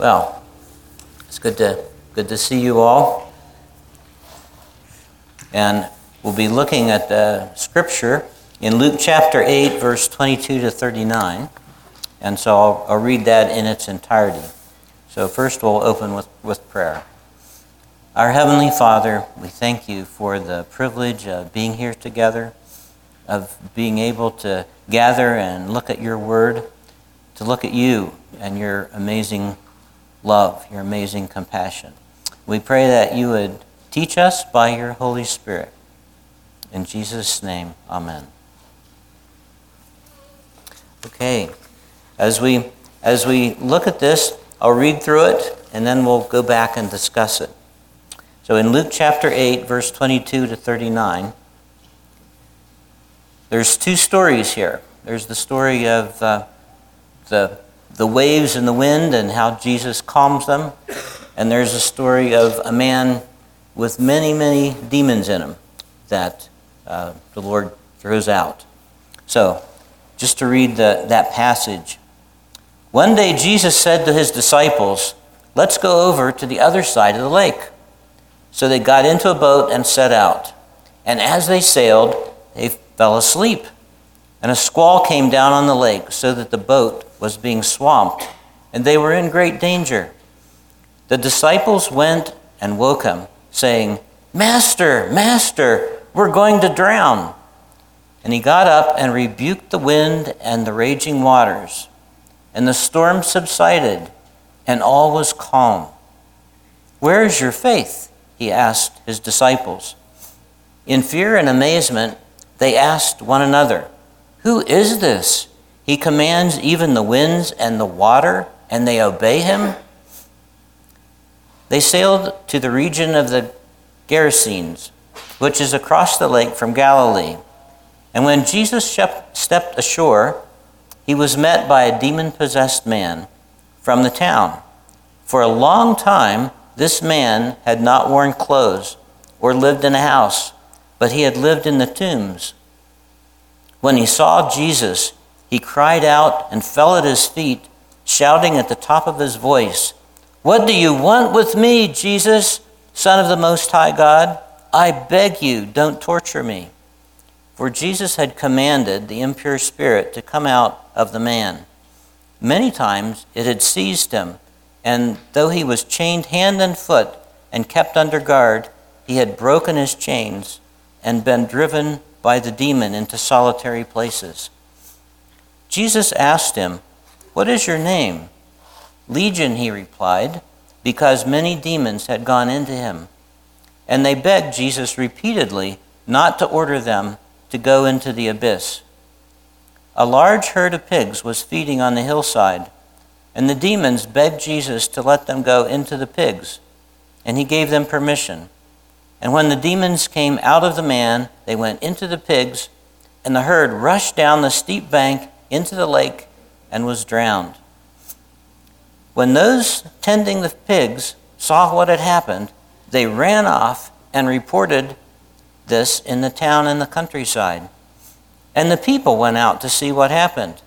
Well, it's good to good to see you all. And we'll be looking at the scripture in Luke chapter 8, verse 22 to 39. And so I'll, I'll read that in its entirety. So first we'll open with, with prayer. Our Heavenly Father, we thank you for the privilege of being here together, of being able to gather and look at your word, to look at you and your amazing love, your amazing compassion. We pray that you would teach us by your Holy Spirit. In Jesus' name, amen. Okay, as we, as we look at this, I'll read through it and then we'll go back and discuss it. So in Luke chapter 8, verse 22 to 39, there's two stories here. There's the story of uh, the, the waves and the wind and how Jesus calms them. And there's a story of a man with many, many demons in him that uh, the Lord throws out. So, just to read the, that passage. One day Jesus said to his disciples, Let's go over to the other side of the lake. So they got into a boat and set out. And as they sailed, they fell asleep. And a squall came down on the lake, so that the boat was being swamped, and they were in great danger. The disciples went and woke him, saying, Master, Master, we're going to drown. And he got up and rebuked the wind and the raging waters. And the storm subsided, and all was calm. Where is your faith? He asked his disciples. In fear and amazement, they asked one another, Who is this? He commands even the winds and the water, and they obey him? They sailed to the region of the Gerasenes, which is across the lake from Galilee. And when Jesus stepped ashore, he was met by a demon possessed man from the town. For a long time, this man had not worn clothes or lived in a house, but he had lived in the tombs. When he saw Jesus, he cried out and fell at his feet, shouting at the top of his voice, what do you want with me, Jesus, Son of the Most High God? I beg you, don't torture me. For Jesus had commanded the impure spirit to come out of the man. Many times it had seized him, and though he was chained hand and foot and kept under guard, he had broken his chains and been driven by the demon into solitary places. Jesus asked him, What is your name? Legion, he replied, because many demons had gone into him. And they begged Jesus repeatedly not to order them to go into the abyss. A large herd of pigs was feeding on the hillside, and the demons begged Jesus to let them go into the pigs, and he gave them permission. And when the demons came out of the man, they went into the pigs, and the herd rushed down the steep bank into the lake and was drowned. When those tending the pigs saw what had happened, they ran off and reported this in the town and the countryside. And the people went out to see what happened.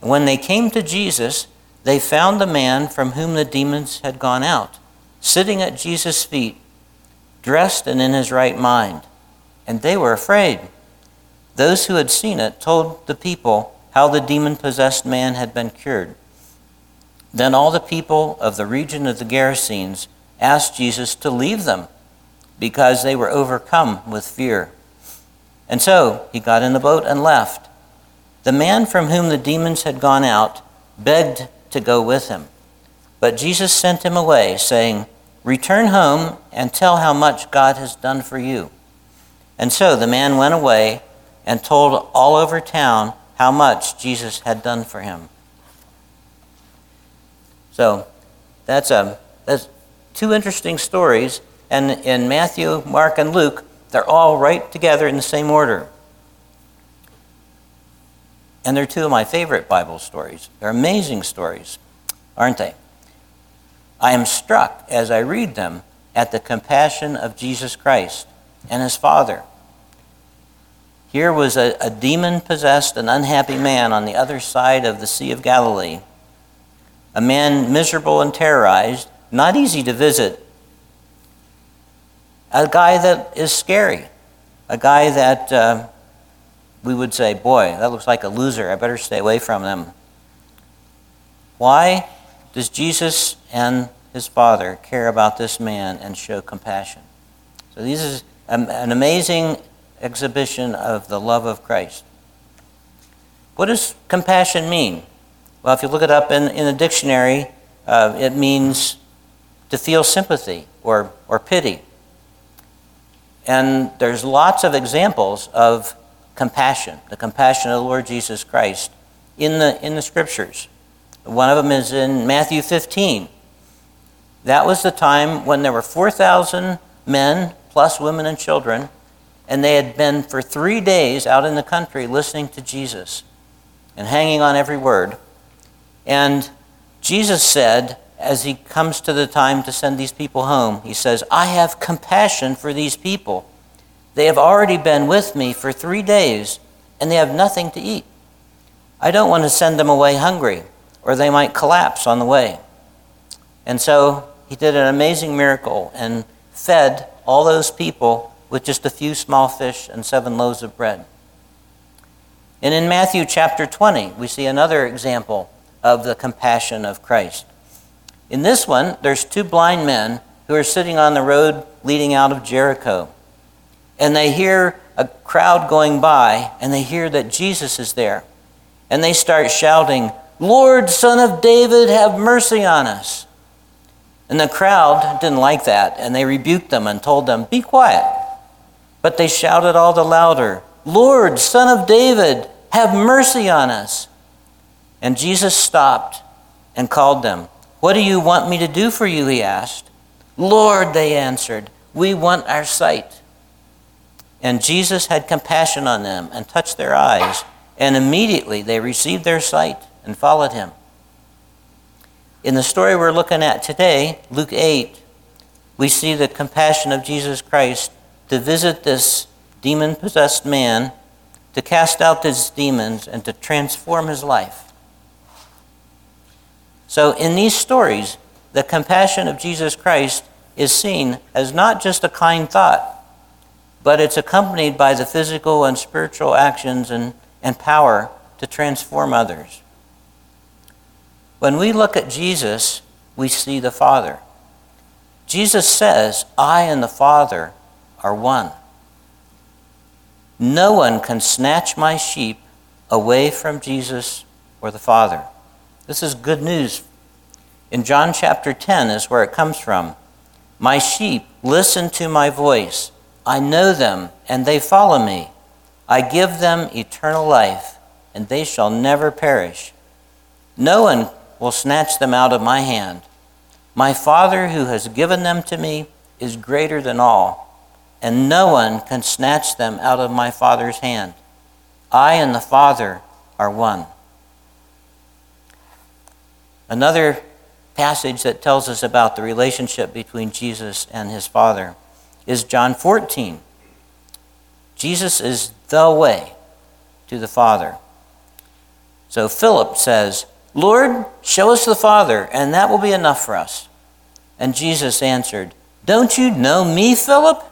When they came to Jesus, they found the man from whom the demons had gone out, sitting at Jesus' feet, dressed and in his right mind. And they were afraid. Those who had seen it told the people how the demon possessed man had been cured. Then all the people of the region of the Gerasenes asked Jesus to leave them because they were overcome with fear. And so he got in the boat and left. The man from whom the demons had gone out begged to go with him. But Jesus sent him away, saying, Return home and tell how much God has done for you. And so the man went away and told all over town how much Jesus had done for him. So that's, a, um, that's two interesting stories. And in Matthew, Mark, and Luke, they're all right together in the same order. And they're two of my favorite Bible stories. They're amazing stories, aren't they? I am struck as I read them at the compassion of Jesus Christ and his Father. Here was a, a demon possessed and unhappy man on the other side of the Sea of Galilee a man miserable and terrorized, not easy to visit, a guy that is scary, a guy that uh, we would say, boy, that looks like a loser. I better stay away from them. Why does Jesus and his father care about this man and show compassion? So, this is an amazing exhibition of the love of Christ. What does compassion mean? Well, if you look it up in, in the dictionary, uh, it means to feel sympathy or, or pity. And there's lots of examples of compassion, the compassion of the Lord Jesus Christ in the, in the scriptures. One of them is in Matthew 15. That was the time when there were 4,000 men, plus women and children, and they had been for three days out in the country listening to Jesus and hanging on every word. And Jesus said, as he comes to the time to send these people home, he says, I have compassion for these people. They have already been with me for three days, and they have nothing to eat. I don't want to send them away hungry, or they might collapse on the way. And so he did an amazing miracle and fed all those people with just a few small fish and seven loaves of bread. And in Matthew chapter 20, we see another example of the compassion of Christ. In this one, there's two blind men who are sitting on the road leading out of Jericho. And they hear a crowd going by, and they hear that Jesus is there. And they start shouting, Lord, Son of David, have mercy on us. And the crowd didn't like that, and they rebuked them and told them, Be quiet. But they shouted all the louder, Lord, Son of David, have mercy on us. And Jesus stopped and called them. What do you want me to do for you? He asked. Lord, they answered, we want our sight. And Jesus had compassion on them and touched their eyes, and immediately they received their sight and followed him. In the story we're looking at today, Luke 8, we see the compassion of Jesus Christ to visit this demon possessed man to cast out his demons and to transform his life. So, in these stories, the compassion of Jesus Christ is seen as not just a kind thought, but it's accompanied by the physical and spiritual actions and, and power to transform others. When we look at Jesus, we see the Father. Jesus says, I and the Father are one. No one can snatch my sheep away from Jesus or the Father. This is good news. In John chapter 10 is where it comes from. My sheep listen to my voice. I know them, and they follow me. I give them eternal life, and they shall never perish. No one will snatch them out of my hand. My Father, who has given them to me, is greater than all and no one can snatch them out of my Father's hand. I and the Father are one. Another passage that tells us about the relationship between Jesus and his Father is John 14. Jesus is the way to the Father. So Philip says, Lord, show us the Father, and that will be enough for us. And Jesus answered, Don't you know me, Philip?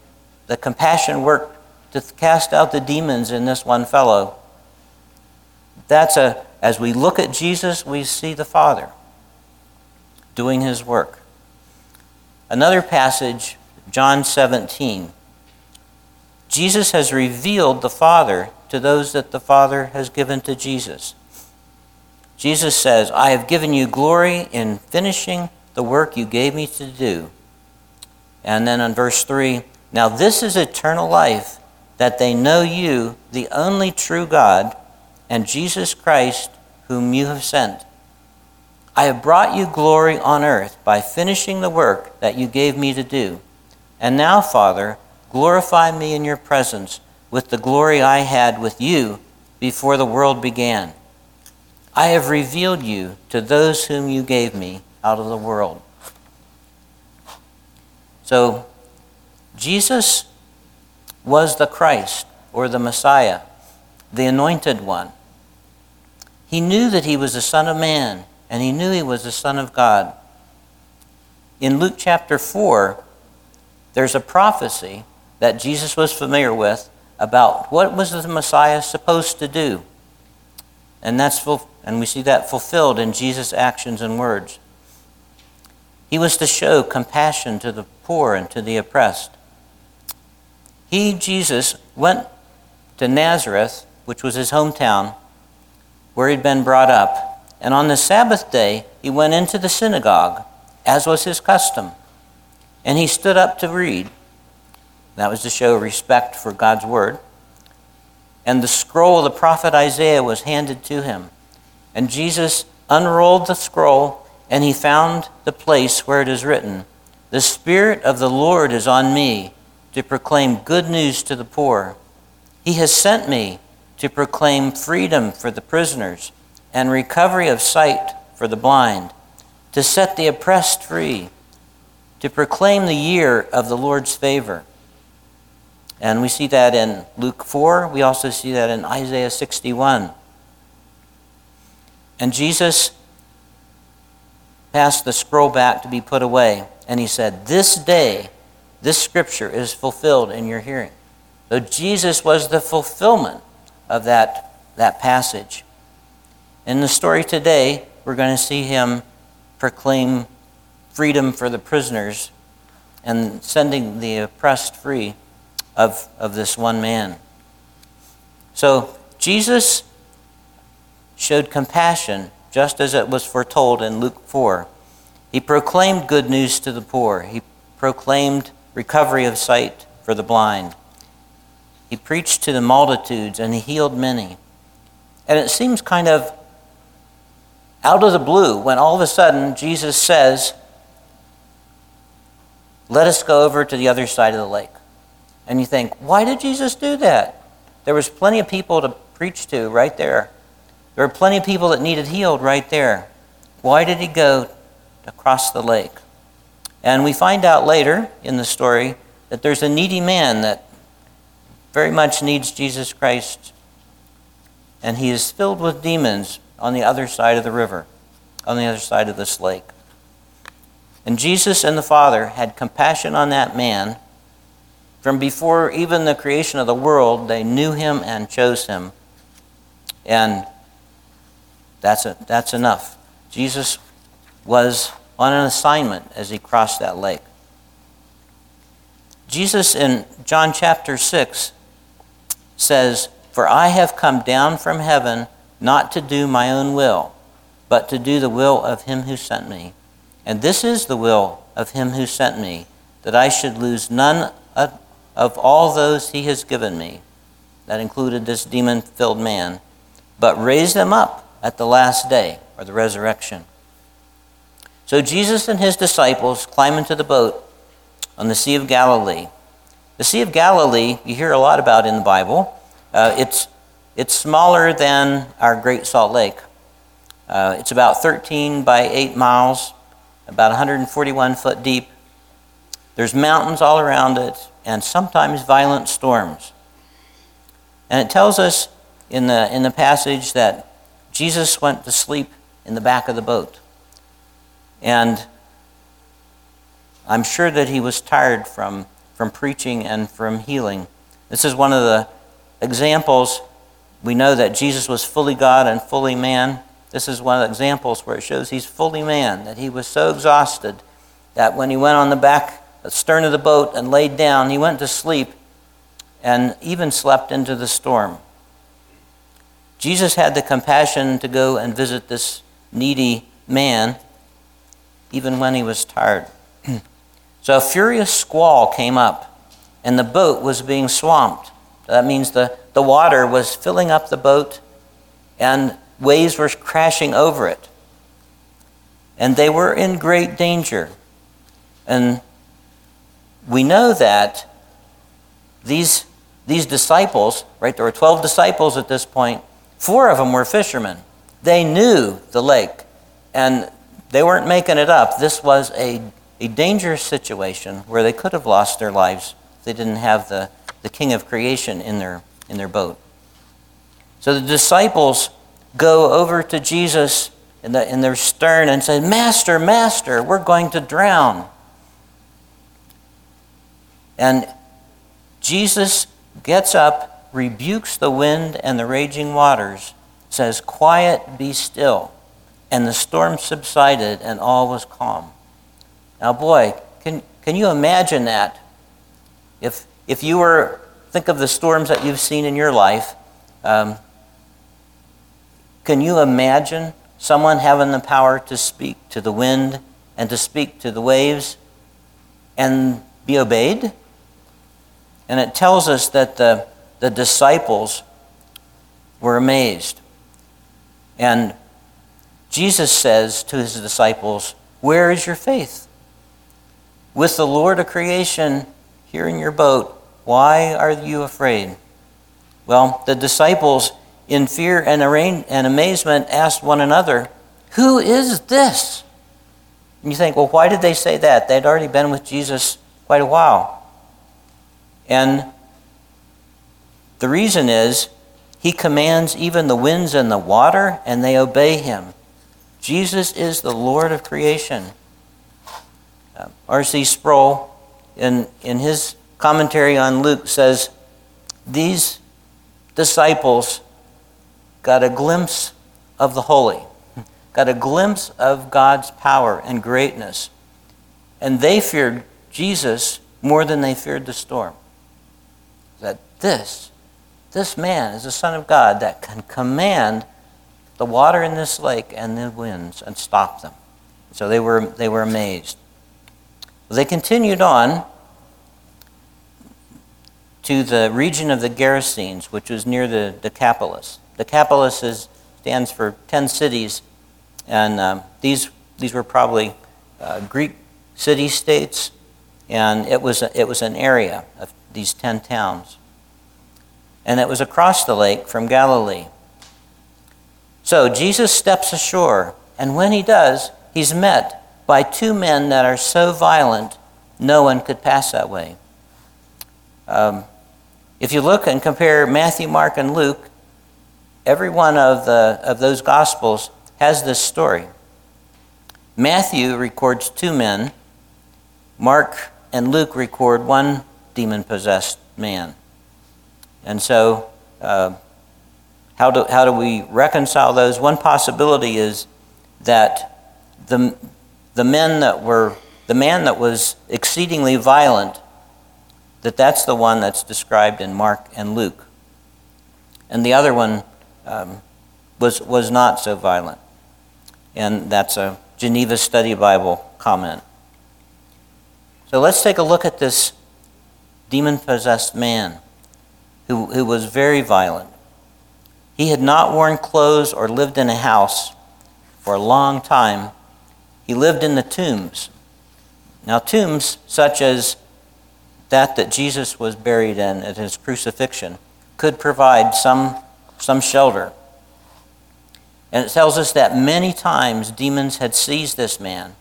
the compassion work to cast out the demons in this one fellow. That's a, as we look at Jesus, we see the Father doing his work. Another passage, John 17. Jesus has revealed the Father to those that the Father has given to Jesus. Jesus says, I have given you glory in finishing the work you gave me to do. And then in verse 3, now, this is eternal life, that they know you, the only true God, and Jesus Christ, whom you have sent. I have brought you glory on earth by finishing the work that you gave me to do. And now, Father, glorify me in your presence with the glory I had with you before the world began. I have revealed you to those whom you gave me out of the world. So, Jesus was the Christ or the Messiah, the anointed one. He knew that he was the Son of Man and he knew he was the Son of God. In Luke chapter 4, there's a prophecy that Jesus was familiar with about what was the Messiah supposed to do. And that's and we see that fulfilled in Jesus' actions and words. He was to show compassion to the poor and to the oppressed. He, Jesus, went to Nazareth, which was his hometown, where he'd been brought up. And on the Sabbath day, he went into the synagogue, as was his custom. And he stood up to read. That was to show respect for God's word. And the scroll of the prophet Isaiah was handed to him. And Jesus unrolled the scroll, and he found the place where it is written The Spirit of the Lord is on me to proclaim good news to the poor. He has sent me to proclaim freedom for the prisoners and recovery of sight for the blind, to set the oppressed free, to proclaim the year of the Lord's favor. And we see that in Luke 4. We also see that in Isaiah 61. And Jesus passed the scroll back to be put away. And he said, This day, this scripture is fulfilled in your hearing. So Jesus was the fulfillment of that, that passage. In the story today, we're going to see him proclaim freedom for the prisoners and sending the oppressed free of, of this one man. So, Jesus showed compassion just as it was foretold in Luke 4. He proclaimed good news to the poor, he proclaimed recovery of sight for the blind. He preached to the multitudes and he healed many. And it seems kind of out of the blue when all of a sudden Jesus says, Let us go over to the other side of the lake. And you think, why did Jesus do that? There was plenty of people to preach to right there. There were plenty of people that needed healed right there. Why did he go across the lake? And we find out later in the story that there's a needy man that very much needs Jesus Christ. And he is filled with demons on the other side of the river, on the other side of this lake. And Jesus and the Father had compassion on that man. From before even the creation of the world, they knew him and chose him. And that's, a, that's enough. Jesus was on an assignment as he crossed that lake. Jesus in John chapter 6 says, For I have come down from heaven not to do my own will, but to do the will of him who sent me. And this is the will of him who sent me, that I should lose none of all those he has given me. That included this demon filled man, but raise them up at the last day, or the resurrection. So Jesus and his disciples climb into the boat on the Sea of Galilee. The Sea of Galilee, you hear a lot about in the Bible. Uh, it's it's smaller than our Great Salt Lake. Uh, it's about 13 by 8 miles, about 141 foot deep. There's mountains all around it, and sometimes violent storms. And it tells us in the, in the passage that Jesus went to sleep in the back of the boat. And I'm sure that he was tired from, from preaching and from healing. This is one of the examples we know that Jesus was fully God and fully man. This is one of the examples where it shows he's fully man, that he was so exhausted that when he went on the back, the stern of the boat and laid down, he went to sleep and even slept into the storm. Jesus had the compassion to go and visit this needy man even when he was tired. so a furious squall came up, and the boat was being swamped. That means the the water was filling up the boat and waves were crashing over it. and they were in great danger. And we know that these, these disciples, right, there were 12 disciples at this point, four of them were fishermen. They knew the lake, and they weren't making it up. This was a, a dangerous situation where they could have lost their lives if they didn't have the, the king of creation in their, in their boat. So the disciples go over to Jesus in, the, in their stern and say, Master, Master, we're going to drown. And Jesus gets up, rebukes the wind and the raging waters, says, Quiet, be still. And the storm subsided and all was calm. Now, boy, can, can you imagine that? If, if you were, think of the storms that you've seen in your life. Um, can you imagine someone having the power to speak to the wind and to speak to the waves and be obeyed? And it tells us that the, the disciples were amazed. And Jesus says to his disciples, Where is your faith? With the Lord of creation here in your boat, why are you afraid? Well, the disciples, in fear and amazement, asked one another, Who is this? And you think, well, why did they say that? They'd already been with Jesus quite a while. And the reason is he commands even the winds and the water, and they obey him. Jesus is the Lord of creation. Uh, R.C. Sproul, in, in his commentary on Luke, says these disciples got a glimpse of the holy, got a glimpse of God's power and greatness, and they feared Jesus more than they feared the storm that this, this man is the Son of God that can command the water in this lake and the winds and stop them. So they were, they were amazed. They continued on to the region of the Gerasenes, which was near the Decapolis. Decapolis is, stands for 10 cities, and um, these, these were probably uh, Greek city states, and it was, a, it was an area of these 10 towns. And it was across the lake from Galilee. So Jesus steps ashore, and when he does, he's met by two men that are so violent no one could pass that way. Um, if you look and compare Matthew, Mark, and Luke, every one of, the, of those Gospels has this story. Matthew records two men, Mark and Luke record one demon possessed man. And so, uh, how, do, how do we reconcile those? One possibility is that the, the men that were, the man that was exceedingly violent, that that's the one that's described in Mark and Luke. And the other one um, was, was not so violent. And that's a Geneva Study Bible comment. So let's take a look at this demon possessed man who, who was very violent. He had not worn clothes or lived in a house for a long time. He lived in the tombs. Now, tombs such as that that Jesus was buried in at his crucifixion could provide some, some shelter. And it tells us that many times demons had seized this man.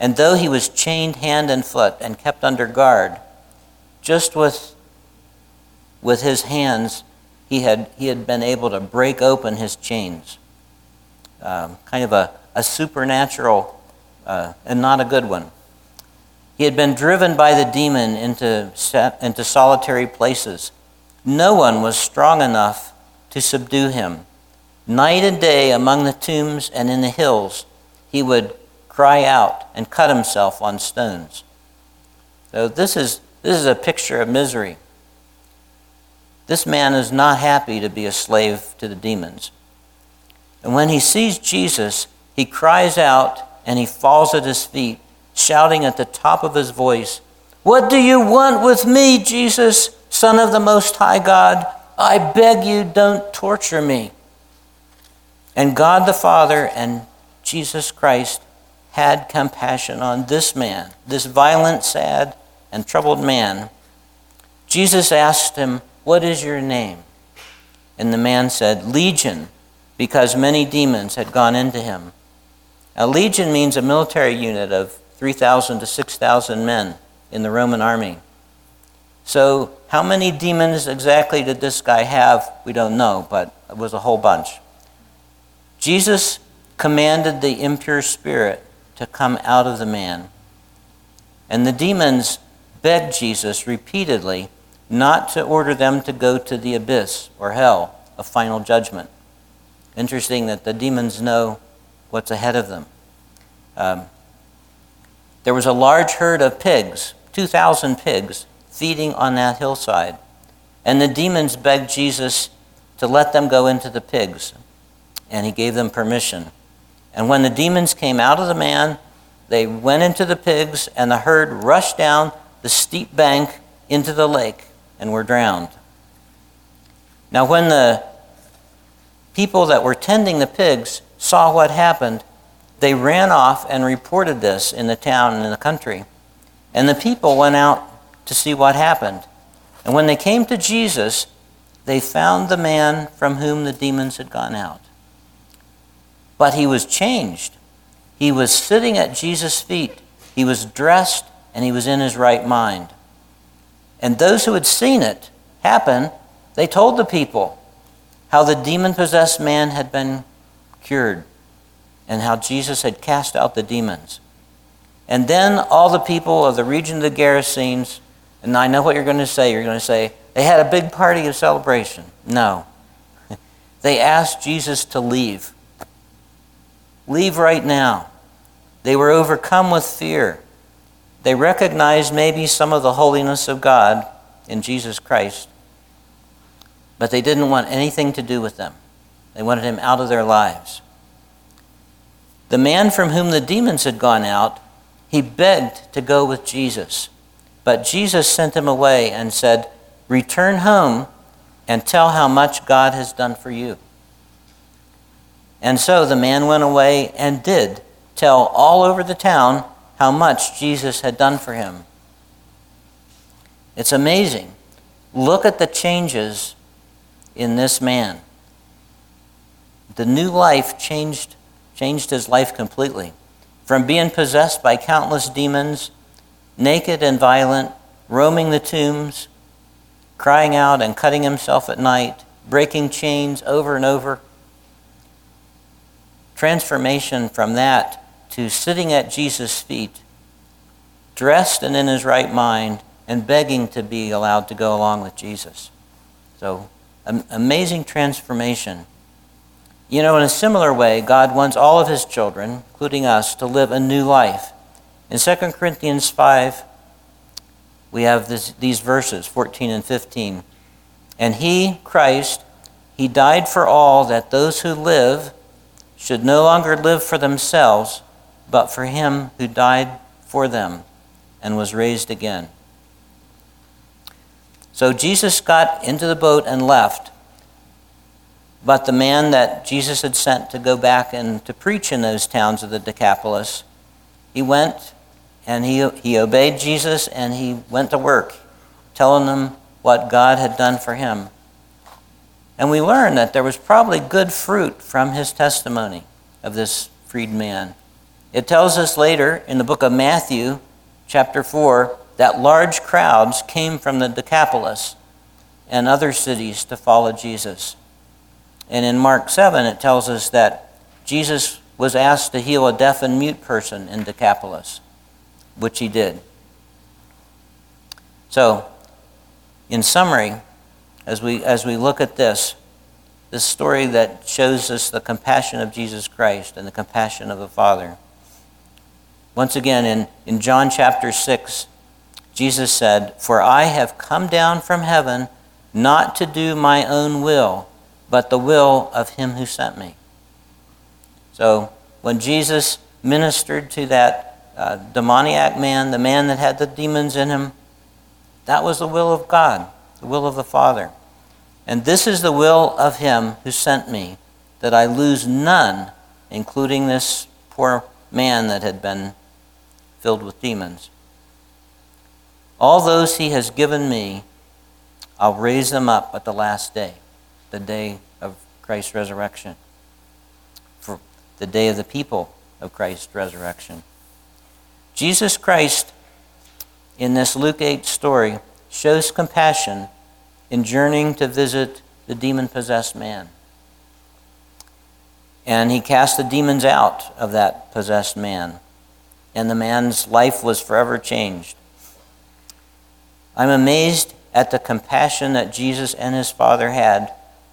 And though he was chained hand and foot and kept under guard, just with with his hands, he had, he had been able to break open his chains. Um, kind of a, a supernatural uh, and not a good one. He had been driven by the demon into, into solitary places. No one was strong enough to subdue him. Night and day among the tombs and in the hills, he would cry out and cut himself on stones. So this is, this is a picture of misery. This man is not happy to be a slave to the demons. And when he sees Jesus, he cries out and he falls at his feet, shouting at the top of his voice, What do you want with me, Jesus, Son of the Most High God? I beg you, don't torture me. And God the Father and Jesus Christ had compassion on this man, this violent, sad, and troubled man. Jesus asked him, What is your name? And the man said, Legion, because many demons had gone into him. A legion means a military unit of 3,000 to 6,000 men in the Roman army. So, how many demons exactly did this guy have? We don't know, but it was a whole bunch. Jesus commanded the impure spirit to come out of the man. And the demons begged Jesus repeatedly not to order them to go to the abyss or hell of final judgment. Interesting that the demons know what's ahead of them. Um, there was a large herd of pigs, 2,000 pigs, feeding on that hillside. And the demons begged Jesus to let them go into the pigs. And he gave them permission. And when the demons came out of the man, they went into the pigs, and the herd rushed down the steep bank into the lake and were drowned. Now, when the people that were tending the pigs saw what happened, they ran off and reported this in the town and in the country. And the people went out to see what happened. And when they came to Jesus, they found the man from whom the demons had gone out. But he was changed. He was sitting at Jesus' feet. He was dressed and he was in his right mind. And those who had seen it happen, they told the people how the demon possessed man had been cured and how Jesus had cast out the demons. And then all the people of the region of the Gerasenes, and I know what you're going to say, you're going to say, they had a big party of celebration. No. They asked Jesus to leave. Leave right now. They were overcome with fear. They recognized maybe some of the holiness of God in Jesus Christ, but they didn't want anything to do with them. They wanted him out of their lives. The man from whom the demons had gone out, he begged to go with Jesus. But Jesus sent him away and said, Return home and tell how much God has done for you. And so the man went away and did tell all over the town how much Jesus had done for him. It's amazing. Look at the changes in this man. The new life changed, changed his life completely. From being possessed by countless demons, naked and violent, roaming the tombs, crying out and cutting himself at night, breaking chains over and over. Transformation from that to sitting at Jesus' feet, dressed and in his right mind, and begging to be allowed to go along with Jesus. So, amazing transformation. You know, in a similar way, God wants all of his children, including us, to live a new life. In 2 Corinthians 5, we have this, these verses, 14 and 15. And he, Christ, he died for all that those who live should no longer live for themselves, but for him who died for them and was raised again. So Jesus got into the boat and left. But the man that Jesus had sent to go back and to preach in those towns of the Decapolis, he went and he, he obeyed Jesus and he went to work, telling them what God had done for him. And we learn that there was probably good fruit from his testimony of this freed man. It tells us later in the book of Matthew, chapter 4, that large crowds came from the Decapolis and other cities to follow Jesus. And in Mark 7, it tells us that Jesus was asked to heal a deaf and mute person in Decapolis, which he did. So, in summary, as we, as we look at this, this story that shows us the compassion of Jesus Christ and the compassion of the Father. Once again, in, in John chapter 6, Jesus said, For I have come down from heaven not to do my own will, but the will of him who sent me. So when Jesus ministered to that uh, demoniac man, the man that had the demons in him, that was the will of God, the will of the Father. And this is the will of him who sent me, that I lose none, including this poor man that had been filled with demons. All those he has given me, I'll raise them up at the last day, the day of Christ's resurrection, for the day of the people of Christ's resurrection. Jesus Christ, in this Luke 8 story, shows compassion in journeying to visit the demon possessed man. And he cast the demons out of that possessed man, and the man's life was forever changed. I'm amazed at the compassion that Jesus and his Father had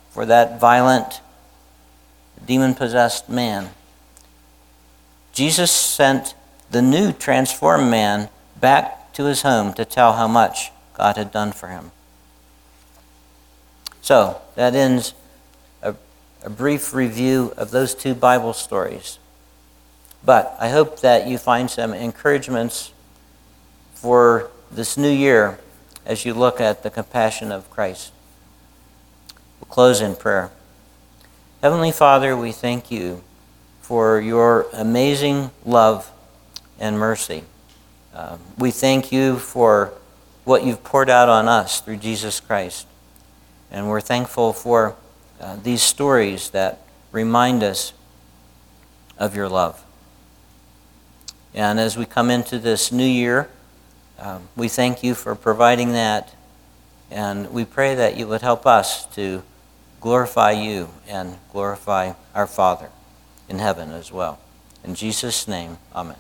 for that violent, demon possessed man. Jesus sent the new transformed man back to his home to tell how much God had done for him. So, that ends a, a, brief review of those two Bible stories. But I hope that you find some encouragements for this new year as you look at the compassion of Christ. We'll close in prayer. Heavenly Father, we thank you for your amazing love and mercy. Uh, we thank you for what you've poured out on us through Jesus Christ. And we're thankful for uh, these stories that remind us of your love. And as we come into this new year, um, we thank you for providing that. And we pray that you would help us to glorify you and glorify our Father in heaven as well. In Jesus' name, amen.